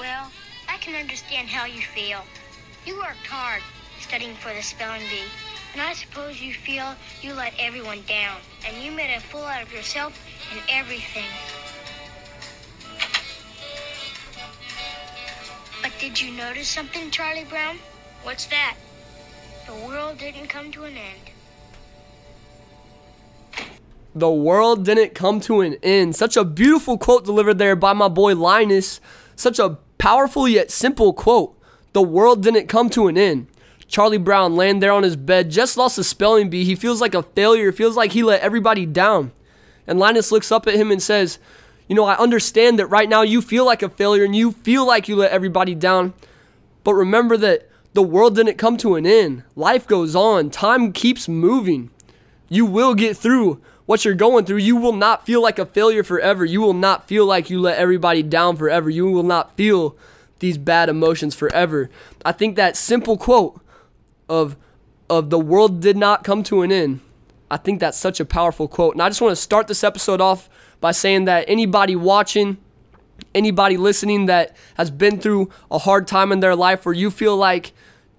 Well, I can understand how you feel. You worked hard studying for the spelling bee, and I suppose you feel you let everyone down, and you made a fool out of yourself and everything. But did you notice something, Charlie Brown? What's that? The world didn't come to an end. The world didn't come to an end. Such a beautiful quote delivered there by my boy Linus. Such a powerful yet simple quote. The world didn't come to an end. Charlie Brown laying there on his bed, just lost a spelling bee. He feels like a failure, feels like he let everybody down. And Linus looks up at him and says, You know, I understand that right now you feel like a failure and you feel like you let everybody down. But remember that the world didn't come to an end. Life goes on, time keeps moving. You will get through what you're going through. You will not feel like a failure forever. You will not feel like you let everybody down forever. You will not feel these bad emotions forever. I think that simple quote of of the world did not come to an end. I think that's such a powerful quote. And I just want to start this episode off by saying that anybody watching, anybody listening that has been through a hard time in their life where you feel like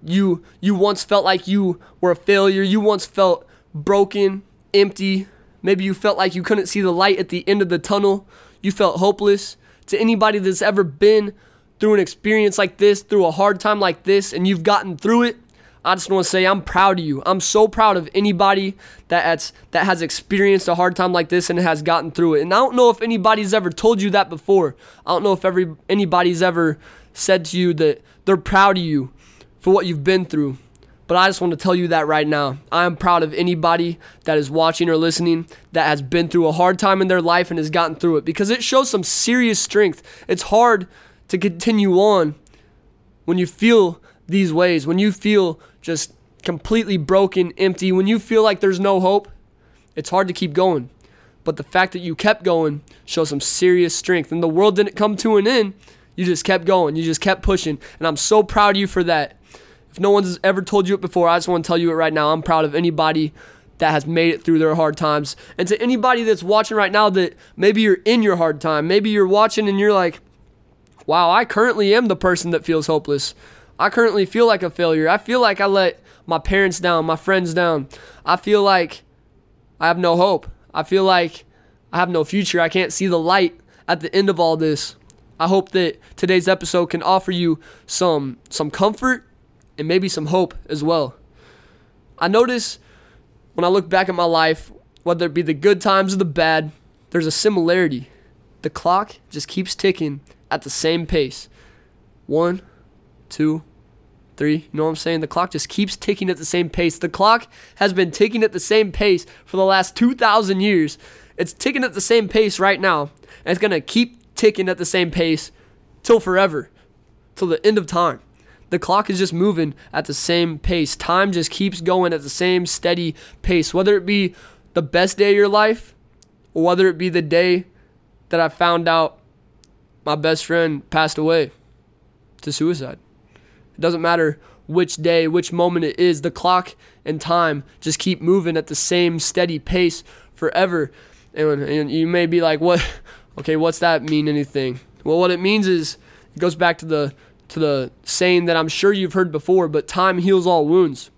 you you once felt like you were a failure, you once felt broken, empty, maybe you felt like you couldn't see the light at the end of the tunnel, you felt hopeless. To anybody that's ever been through an experience like this, through a hard time like this and you've gotten through it, I just want to say I'm proud of you. I'm so proud of anybody that has, that has experienced a hard time like this and has gotten through it. And I don't know if anybody's ever told you that before. I don't know if every anybody's ever said to you that they're proud of you for what you've been through. But I just want to tell you that right now. I am proud of anybody that is watching or listening that has been through a hard time in their life and has gotten through it because it shows some serious strength. It's hard to continue on when you feel these ways, when you feel just completely broken, empty, when you feel like there's no hope, it's hard to keep going. But the fact that you kept going shows some serious strength. And the world didn't come to an end. You just kept going. You just kept pushing. And I'm so proud of you for that. If no one's ever told you it before, I just want to tell you it right now. I'm proud of anybody that has made it through their hard times. And to anybody that's watching right now that maybe you're in your hard time, maybe you're watching and you're like, wow, I currently am the person that feels hopeless. I currently feel like a failure. I feel like I let my parents down, my friends down. I feel like I have no hope. I feel like I have no future. I can't see the light at the end of all this. I hope that today's episode can offer you some some comfort and maybe some hope as well. I notice when I look back at my life, whether it be the good times or the bad, there's a similarity. The clock just keeps ticking at the same pace. One, two, three. You know what I'm saying? The clock just keeps ticking at the same pace. The clock has been ticking at the same pace for the last 2,000 years. It's ticking at the same pace right now. And it's going to keep ticking at the same pace till forever, till the end of time. The clock is just moving at the same pace. Time just keeps going at the same steady pace. Whether it be the best day of your life or whether it be the day that I found out my best friend passed away to suicide. It doesn't matter which day, which moment it is, the clock and time just keep moving at the same steady pace forever. And, and you may be like, what? Okay, what's that mean anything? Well, what it means is it goes back to the to the saying that I'm sure you've heard before, but time heals all wounds.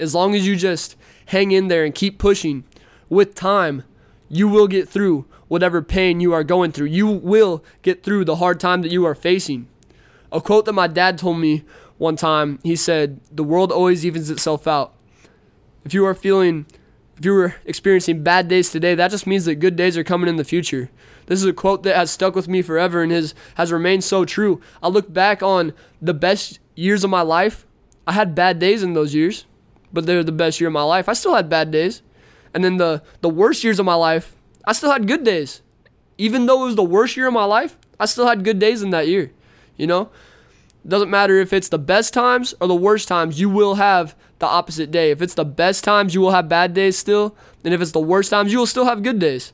As long as you just hang in there and keep pushing with time, you will get through whatever pain you are going through. You will get through the hard time that you are facing. A quote that my dad told me one time, he said, The world always evens itself out. If you are feeling, if you were experiencing bad days today, that just means that good days are coming in the future. This is a quote that has stuck with me forever and has, has remained so true. I look back on the best years of my life. I had bad days in those years, but they're the best year of my life. I still had bad days. And then the, the worst years of my life, I still had good days. Even though it was the worst year of my life, I still had good days in that year. You know, doesn't matter if it's the best times or the worst times, you will have the opposite day. If it's the best times, you will have bad days still. And if it's the worst times, you will still have good days.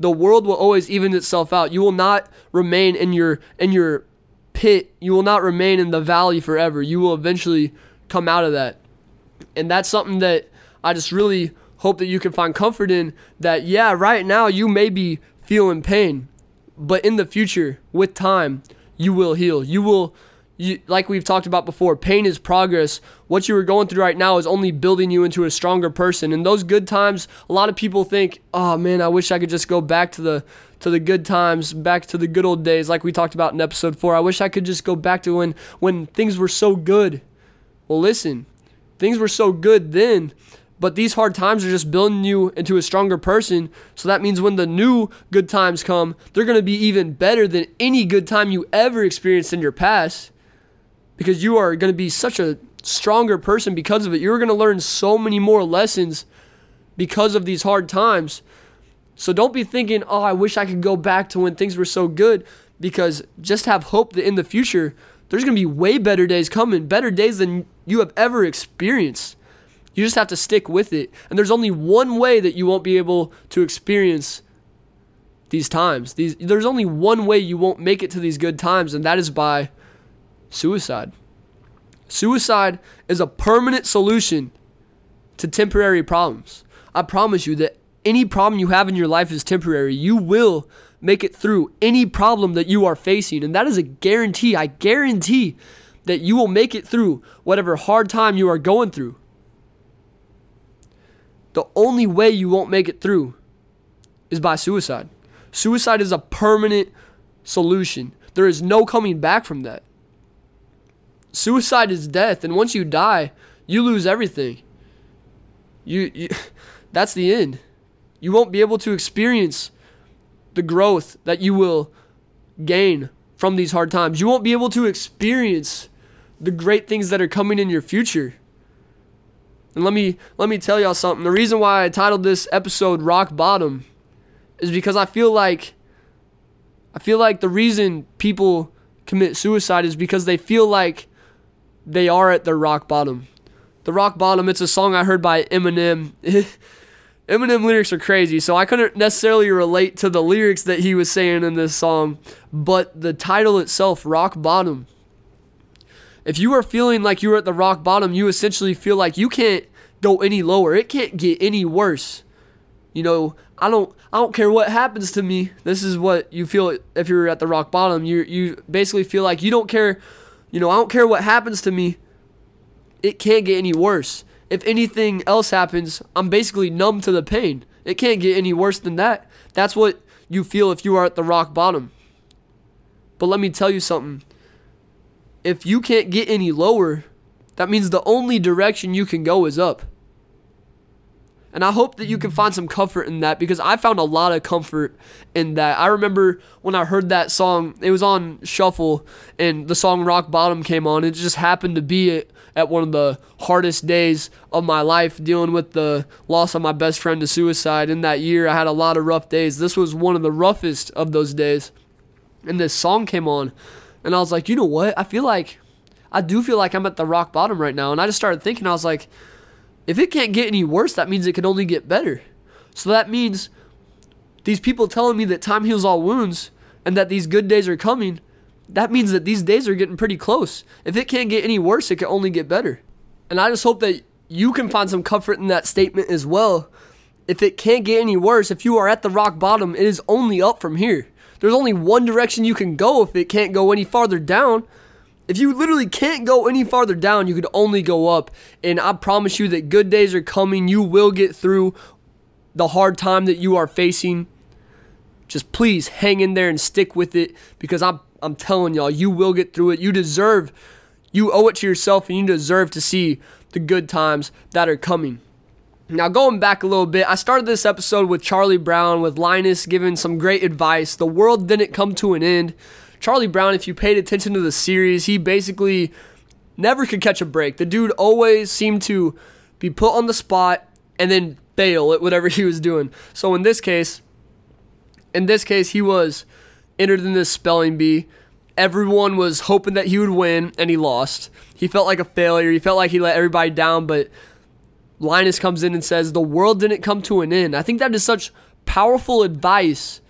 The world will always even itself out. You will not remain in your in your pit. You will not remain in the valley forever. You will eventually come out of that. And that's something that I just really hope that you can find comfort in that yeah, right now you may be feeling pain, but in the future with time, you will heal. You will you, like we've talked about before, pain is progress. What you are going through right now is only building you into a stronger person. And those good times, a lot of people think, "Oh man, I wish I could just go back to the to the good times, back to the good old days like we talked about in episode 4. I wish I could just go back to when when things were so good." Well, listen. Things were so good then, but these hard times are just building you into a stronger person. So that means when the new good times come, they're going to be even better than any good time you ever experienced in your past because you are going to be such a stronger person because of it. You're going to learn so many more lessons because of these hard times. So don't be thinking, oh, I wish I could go back to when things were so good because just have hope that in the future, there's going to be way better days coming, better days than you have ever experienced. You just have to stick with it. And there's only one way that you won't be able to experience these times. These there's only one way you won't make it to these good times and that is by suicide. Suicide is a permanent solution to temporary problems. I promise you that any problem you have in your life is temporary. You will make it through any problem that you are facing. And that is a guarantee. I guarantee that you will make it through whatever hard time you are going through. The only way you won't make it through is by suicide. Suicide is a permanent solution. There is no coming back from that. Suicide is death, and once you die, you lose everything. You, you that's the end. You won't be able to experience the growth that you will gain from these hard times. You won't be able to experience the great things that are coming in your future. And let me let me tell y'all something. The reason why I titled this episode Rock Bottom is because I feel like I feel like the reason people commit suicide is because they feel like they are at their rock bottom. The rock bottom, it's a song I heard by Eminem. Eminem lyrics are crazy, so I couldn't necessarily relate to the lyrics that he was saying in this song, but the title itself, Rock Bottom. If you are feeling like you're at the rock bottom, you essentially feel like you can't go any lower. It can't get any worse. You know, I don't I don't care what happens to me. This is what you feel if you're at the rock bottom. You you basically feel like you don't care you know, I don't care what happens to me. It can't get any worse. If anything else happens, I'm basically numb to the pain. It can't get any worse than that. That's what you feel if you are at the rock bottom. But let me tell you something. If you can't get any lower, that means the only direction you can go is up. And I hope that you can find some comfort in that because I found a lot of comfort in that. I remember when I heard that song, it was on shuffle and the song Rock Bottom came on. It just happened to be at one of the hardest days of my life dealing with the loss of my best friend to suicide. In that year, I had a lot of rough days. This was one of the roughest of those days. And this song came on and I was like, "You know what? I feel like I do feel like I'm at the rock bottom right now." And I just started thinking I was like, if it can't get any worse, that means it can only get better. So that means these people telling me that time heals all wounds and that these good days are coming, that means that these days are getting pretty close. If it can't get any worse, it can only get better. And I just hope that you can find some comfort in that statement as well. If it can't get any worse, if you are at the rock bottom, it is only up from here. There's only one direction you can go if it can't go any farther down. If you literally can't go any farther down, you could only go up. And I promise you that good days are coming. You will get through the hard time that you are facing. Just please hang in there and stick with it because I'm I'm telling y'all, you will get through it. You deserve you owe it to yourself and you deserve to see the good times that are coming. Now, going back a little bit, I started this episode with Charlie Brown, with Linus giving some great advice. The world didn't come to an end. Charlie Brown, if you paid attention to the series, he basically never could catch a break. The dude always seemed to be put on the spot and then fail at whatever he was doing. So in this case, in this case, he was entered in this spelling bee. Everyone was hoping that he would win, and he lost. He felt like a failure. He felt like he let everybody down, but Linus comes in and says, The world didn't come to an end. I think that is such powerful advice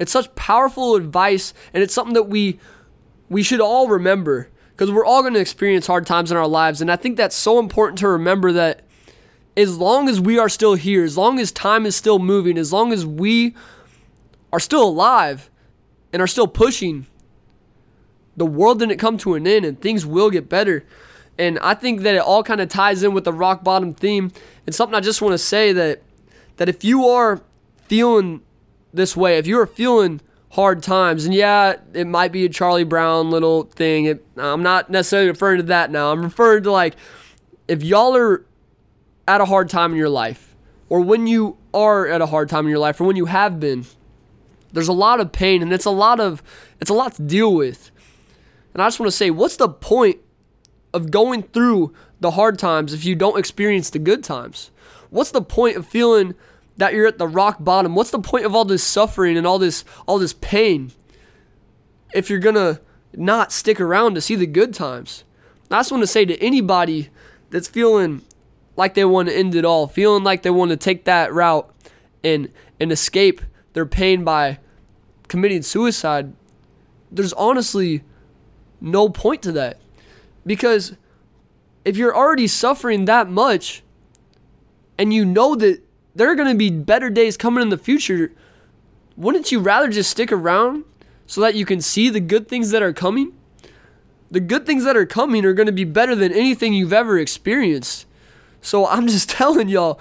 it's such powerful advice, and it's something that we we should all remember because we're all going to experience hard times in our lives, and I think that's so important to remember that as long as we are still here, as long as time is still moving, as long as we are still alive and are still pushing, the world didn't come to an end and things will get better. And I think that it all kind of ties in with the rock bottom theme. And something I just want to say that that if you are feeling this way, if you are feeling hard times, and yeah, it might be a Charlie Brown little thing. It, I'm not necessarily referring to that now. I'm referring to like if y'all are at a hard time in your life, or when you are at a hard time in your life, or when you have been, there's a lot of pain and it's a lot of it's a lot to deal with. And I just want to say, what's the point of going through the hard times if you don't experience the good times? What's the point of feeling that you're at the rock bottom? What's the point of all this suffering and all this all this pain if you're going to not stick around to see the good times? I just want to say to anybody that's feeling like they want to end it all, feeling like they want to take that route and and escape their pain by committing suicide, there's honestly no point to that. Because if you're already suffering that much and you know that there are going to be better days coming in the future, wouldn't you rather just stick around so that you can see the good things that are coming? The good things that are coming are going to be better than anything you've ever experienced. So I'm just telling y'all,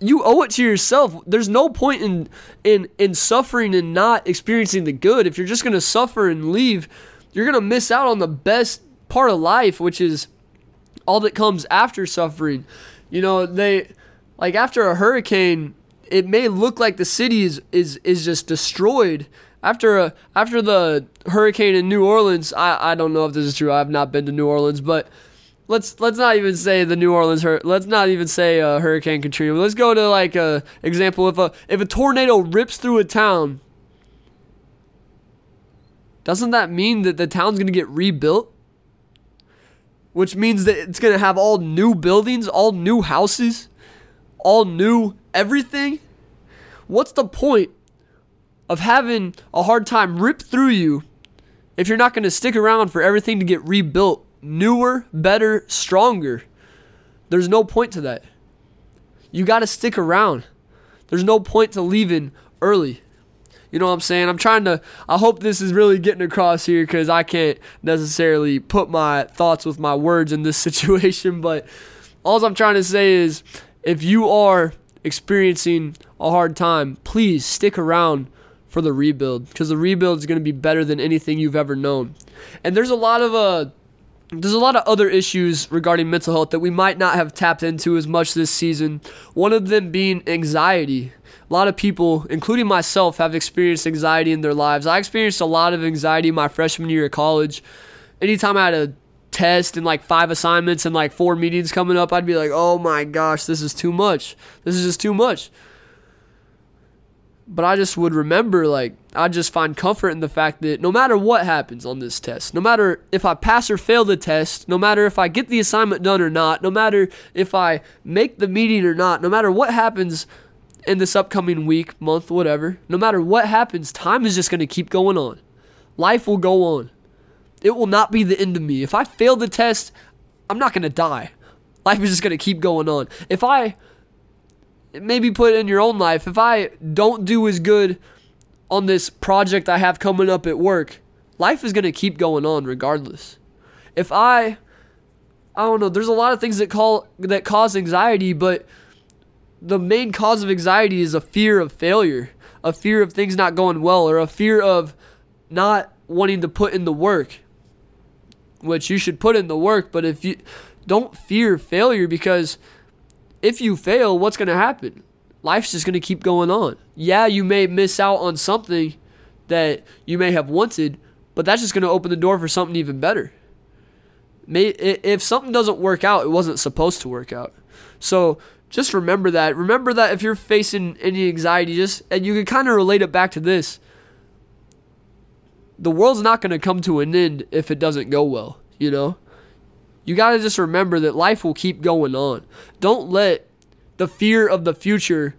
you owe it to yourself. There's no point in in in suffering and not experiencing the good. If you're just going to suffer and leave, you're going to miss out on the best part of life, which is all that comes after suffering. You know, they like after a hurricane, it may look like the city is is is just destroyed. After a after the hurricane in New Orleans, I I don't know if this is true. I have not been to New Orleans, but let's let's not even say the New Orleans hur- let's not even say uh, Hurricane Katrina. Let's go to like a example if a if a tornado rips through a town, doesn't that mean that the town's going to get rebuilt? Which means that it's going to have all new buildings, all new houses, all new everything? What's the point of having a hard time rip through you if you're not going to stick around for everything to get rebuilt? newer, better, stronger. There's no point to that. You got to stick around. There's no point to leaving early. You know what I'm saying? I'm trying to, I hope this is really getting across here because I can't necessarily put my thoughts with my words in this situation. But all I'm trying to say is if you are experiencing a hard time, please stick around for the rebuild because the rebuild is going to be better than anything you've ever known. And there's a lot of, uh, there's a lot of other issues regarding mental health that we might not have tapped into as much this season. One of them being anxiety. A lot of people, including myself, have experienced anxiety in their lives. I experienced a lot of anxiety my freshman year of college. Anytime I had a test and like five assignments and like four meetings coming up, I'd be like, oh my gosh, this is too much. This is just too much. But I just would remember, like, I just find comfort in the fact that no matter what happens on this test, no matter if I pass or fail the test, no matter if I get the assignment done or not, no matter if I make the meeting or not, no matter what happens in this upcoming week, month, whatever, no matter what happens, time is just going to keep going on. Life will go on. It will not be the end of me. If I fail the test, I'm not going to die. Life is just going to keep going on. If I maybe put in your own life. If I don't do as good on this project I have coming up at work, life is going to keep going on regardless. If I I don't know, there's a lot of things that call that cause anxiety, but the main cause of anxiety is a fear of failure, a fear of things not going well or a fear of not wanting to put in the work. Which you should put in the work, but if you don't fear failure because if you fail, what's going to happen? Life's just going to keep going on. Yeah, you may miss out on something that you may have wanted, but that's just going to open the door for something even better. May, if something doesn't work out, it wasn't supposed to work out. So just remember that. Remember that if you're facing any anxiety, just and you can kind of relate it back to this. The world's not going to come to an end if it doesn't go well, you know? You got to just remember that life will keep going on. Don't let the fear of the future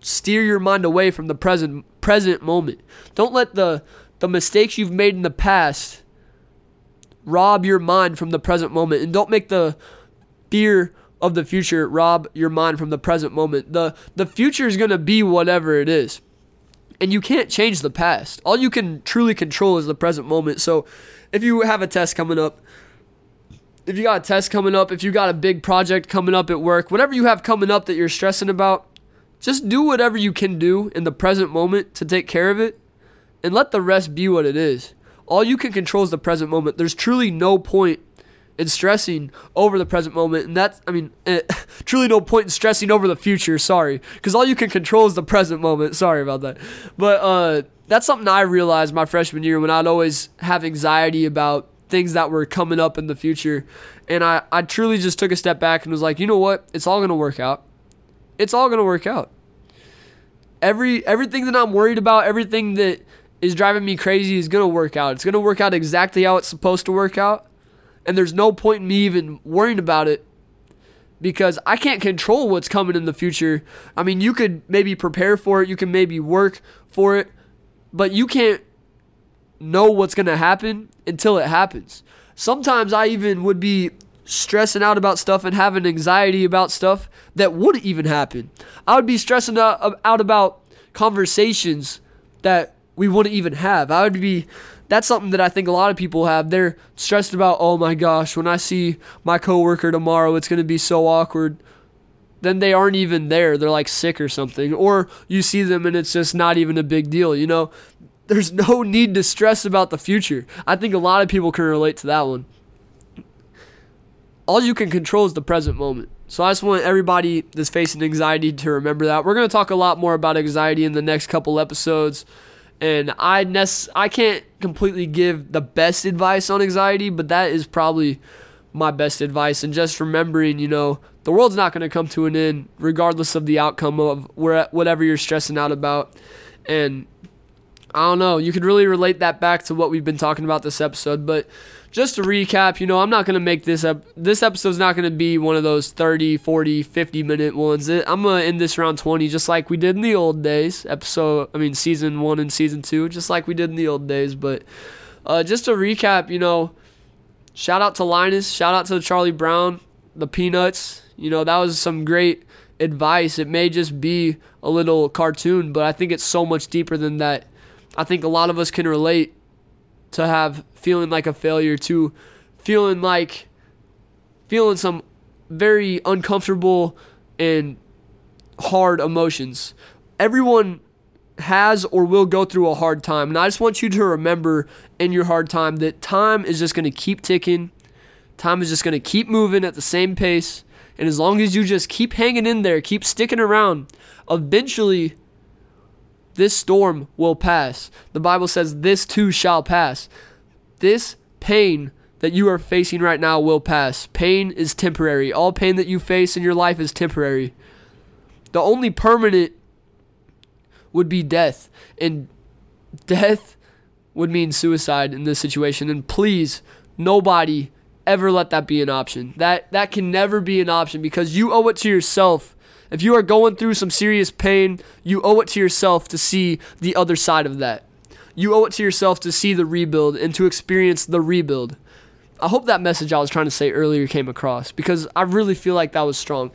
steer your mind away from the present present moment. Don't let the the mistakes you've made in the past rob your mind from the present moment and don't make the fear of the future rob your mind from the present moment. The the future is going to be whatever it is. And you can't change the past. All you can truly control is the present moment. So if you have a test coming up, if you got a test coming up, if you got a big project coming up at work, whatever you have coming up that you're stressing about, just do whatever you can do in the present moment to take care of it and let the rest be what it is. All you can control is the present moment. There's truly no point in stressing over the present moment. And that's, I mean, eh, truly no point in stressing over the future. Sorry. Because all you can control is the present moment. Sorry about that. But uh, that's something I realized my freshman year when I'd always have anxiety about things that were coming up in the future. And I, I truly just took a step back and was like, you know what? It's all going to work out. It's all going to work out. Every everything that I'm worried about, everything that is driving me crazy is going to work out. It's going to work out exactly how it's supposed to work out. And there's no point in me even worrying about it because I can't control what's coming in the future. I mean, you could maybe prepare for it, you can maybe work for it, but you can't know what's going to happen until it happens. Sometimes I even would be stressing out about stuff and having anxiety about stuff that wouldn't even happen. I would be stressing out, out about conversations that we wouldn't even have. I would be that's something that I think a lot of people have. They're stressed about, "Oh my gosh, when I see my coworker tomorrow, it's going to be so awkward." Then they aren't even there. They're like sick or something. Or you see them and it's just not even a big deal, you know? There's no need to stress about the future. I think a lot of people can relate to that one. All you can control is the present moment. So I just want everybody that's facing anxiety to remember that. We're going to talk a lot more about anxiety in the next couple episodes and I nec- I can't completely give the best advice on anxiety, but that is probably my best advice. And just remembering, you know, the world's not going to come to an end regardless of the outcome of where whatever you're stressing out about. And I don't know, you could really relate that back to what we've been talking about this episode, but just to recap, you know, I'm not going to make this up. This episode's not going to be one of those 30, 40, 50 minute ones. I'm going to end this around 20, just like we did in the old days. Episode, I mean, season one and season two, just like we did in the old days. But uh, just to recap, you know, shout out to Linus, shout out to Charlie Brown, the Peanuts. You know, that was some great advice. It may just be a little cartoon, but I think it's so much deeper than that. I think a lot of us can relate to have feeling like a failure to feeling like feeling some very uncomfortable and hard emotions. Everyone has or will go through a hard time. And I just want you to remember in your hard time that time is just going to keep ticking. Time is just going to keep moving at the same pace. And as long as you just keep hanging in there, keep sticking around, eventually this storm will pass. The Bible says, This too shall pass. This pain that you are facing right now will pass. Pain is temporary. All pain that you face in your life is temporary. The only permanent would be death. And death would mean suicide in this situation. And please, nobody ever let that be an option. That that can never be an option because you owe it to yourself if you are going through some serious pain, you owe it to yourself to see the other side of that. You owe it to yourself to see the rebuild and to experience the rebuild. I hope that message I was trying to say earlier came across because I really feel like that was strong.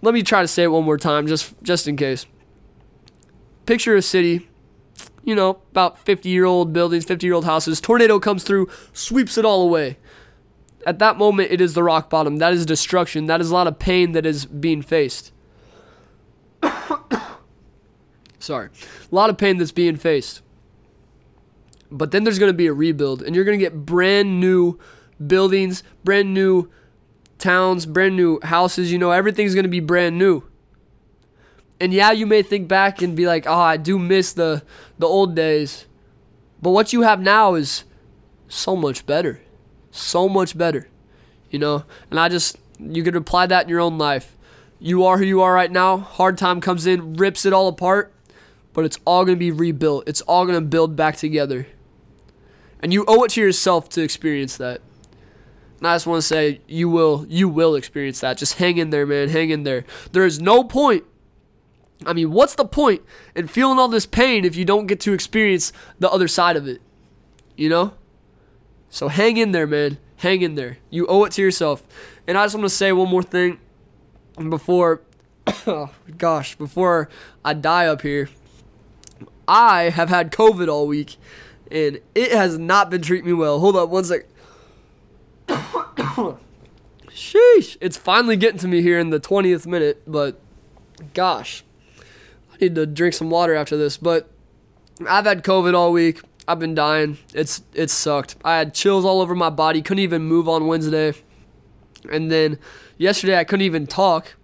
Let me try to say it one more time just just in case. Picture a city, you know, about 50-year-old buildings, 50-year-old houses. Tornado comes through, sweeps it all away. At that moment it is the rock bottom. That is destruction. That is a lot of pain that is being faced. Sorry. A lot of pain that's being faced. But then there's going to be a rebuild, and you're going to get brand new buildings, brand new towns, brand new houses. You know, everything's going to be brand new. And yeah, you may think back and be like, "Oh, I do miss the the old days." But what you have now is so much better. So much better. You know? And I just you can apply that in your own life. You are who you are right now. Hard time comes in, rips it all apart but it's all going to be rebuilt. It's all going to build back together. And you owe it to yourself to experience that. And I just want to say you will you will experience that. Just hang in there, man. Hang in there. There is no point I mean, what's the point in feeling all this pain if you don't get to experience the other side of it? You know? So hang in there, man. Hang in there. You owe it to yourself. And I just want to say one more thing before oh, gosh, before I die up here I have had COVID all week, and it has not been treating me well. Hold up one sec. Sheesh. It's finally getting to me here in the 20th minute, but gosh, I need to drink some water after this. But I've had COVID all week. I've been dying. It's it sucked. I had chills all over my body. Couldn't even move on Wednesday. And then yesterday I couldn't even talk.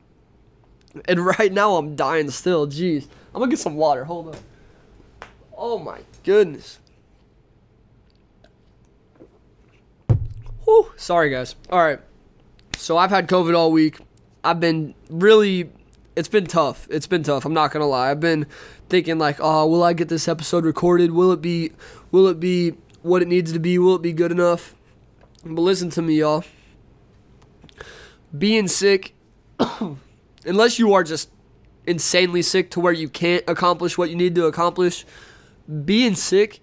And right now I'm dying still. Jeez. I'm gonna get some water. Hold on. Oh my goodness. Whew. Sorry guys. Alright. So I've had COVID all week. I've been really it's been tough. It's been tough. I'm not gonna lie. I've been thinking like, oh, will I get this episode recorded? Will it be will it be what it needs to be? Will it be good enough? But listen to me, y'all. Being sick, unless you are just insanely sick to where you can't accomplish what you need to accomplish, being sick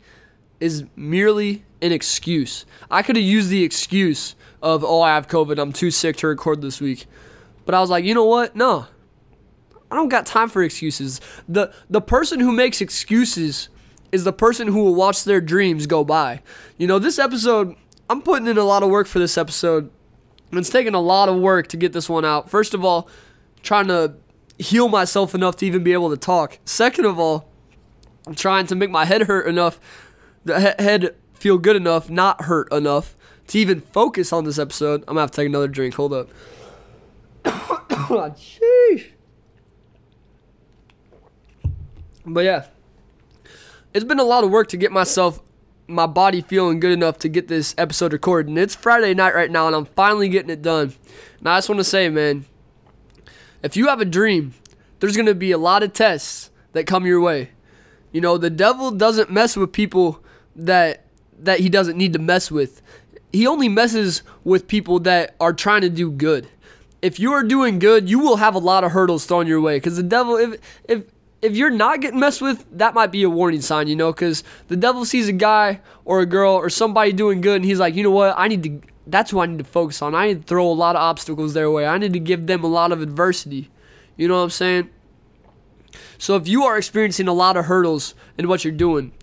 is merely an excuse. I could have used the excuse of, oh, I have COVID, I'm too sick to record this week. But I was like, you know what? No. I don't got time for excuses. The the person who makes excuses is the person who will watch their dreams go by. You know, this episode, I'm putting in a lot of work for this episode. It's taking a lot of work to get this one out. First of all, trying to heal myself enough to even be able to talk. Second of all, I'm trying to make my head hurt enough, the he- head feel good enough, not hurt enough to even focus on this episode. I'm gonna have to take another drink. Hold up. Ah, sheesh. But yeah, it's been a lot of work to get myself, my body feeling good enough to get this episode recorded. And it's Friday night right now, and I'm finally getting it done. And I just want to say, man, if you have a dream, there's going to be a lot of tests that come your way. You know, the devil doesn't mess with people that that he doesn't need to mess with. He only messes with people that are trying to do good. If you are doing good, you will have a lot of hurdles thrown your way cuz the devil if if if you're not getting messed with, that might be a warning sign, you know, because the devil sees a guy or a girl or somebody doing good, and he's like, you know what, I need to. That's what I need to focus on. I need to throw a lot of obstacles their way. I need to give them a lot of adversity. You know what I'm saying? So if you are experiencing a lot of hurdles in what you're doing,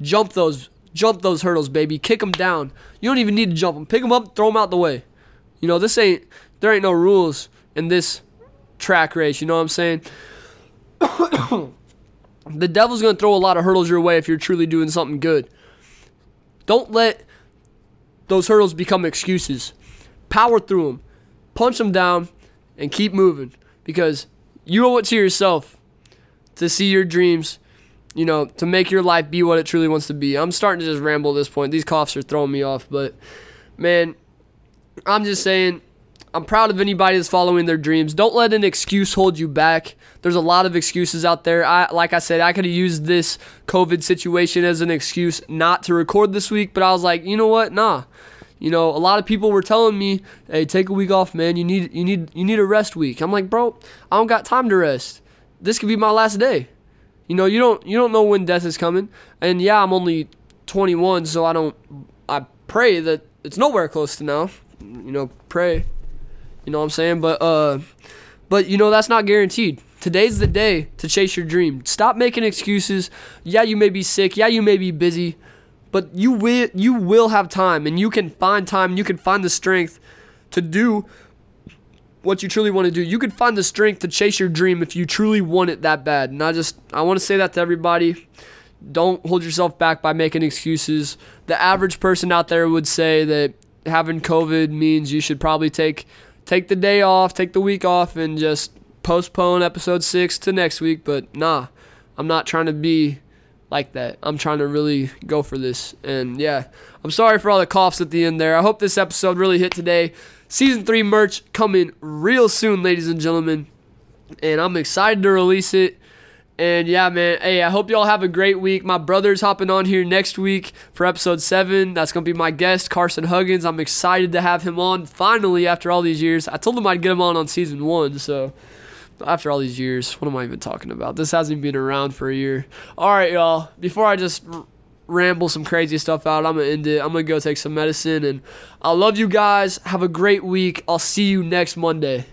jump those, jump those hurdles, baby. Kick them down. You don't even need to jump them. Pick them up, throw them out the way. You know this ain't. There ain't no rules in this track race. You know what I'm saying? the devil's going to throw a lot of hurdles your way if you're truly doing something good. Don't let those hurdles become excuses. Power through them, punch them down, and keep moving because you owe it to yourself to see your dreams, you know, to make your life be what it truly wants to be. I'm starting to just ramble at this point. These coughs are throwing me off, but man, I'm just saying I'm proud of anybody that's following their dreams. Don't let an excuse hold you back. There's a lot of excuses out there. I like I said, I could have used this COVID situation as an excuse not to record this week, but I was like, you know what? Nah. You know, a lot of people were telling me, "Hey, take a week off, man. You need you need you need a rest week." I'm like, "Bro, I don't got time to rest. This could be my last day." You know, you don't you don't know when death is coming. And yeah, I'm only 21, so I don't I pray that it's nowhere close to now. You know, pray. You know what I'm saying? But uh but you know that's not guaranteed. Today's the day to chase your dream. Stop making excuses. Yeah, you may be sick. Yeah, you may be busy, but you will you will have time and you can find time, you can find the strength to do what you truly want to do. You can find the strength to chase your dream if you truly want it that bad. And I just I want to say that to everybody. Don't hold yourself back by making excuses. The average person out there would say that having COVID means you should probably take take the day off, take the week off, and just postpone episode six to next week. But nah, I'm not trying to be like that. I'm trying to really go for this. And yeah, I'm sorry for all the coughs at the end there. I hope this episode really hit today. Season three merch coming real soon, ladies and gentlemen. And I'm excited to release it. And yeah, man. Hey, I hope y'all have a great week. My brother's hopping on here next week for episode seven. That's gonna be my guest, Carson Huggins. I'm excited to have him on finally after all these years. I told him I'd get him on on season one, so after all these years, what am I even talking about? This hasn't been around for a year. All right, y'all. Before I just ramble some crazy stuff out, I'm gonna end it. I'm gonna go take some medicine, and I love you guys. Have a great week. I'll see you next Monday.